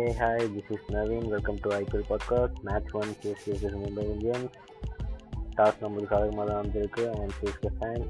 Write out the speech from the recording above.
Hey, hi, this is Naveen. Welcome to IPL Podcast. Match 1 CSK vs Mumbai Indians. Toss நம்மளுக்கு சாதகமாக தான் வந்திருக்கு அவன் சிஎஸ்கே ஃபேன்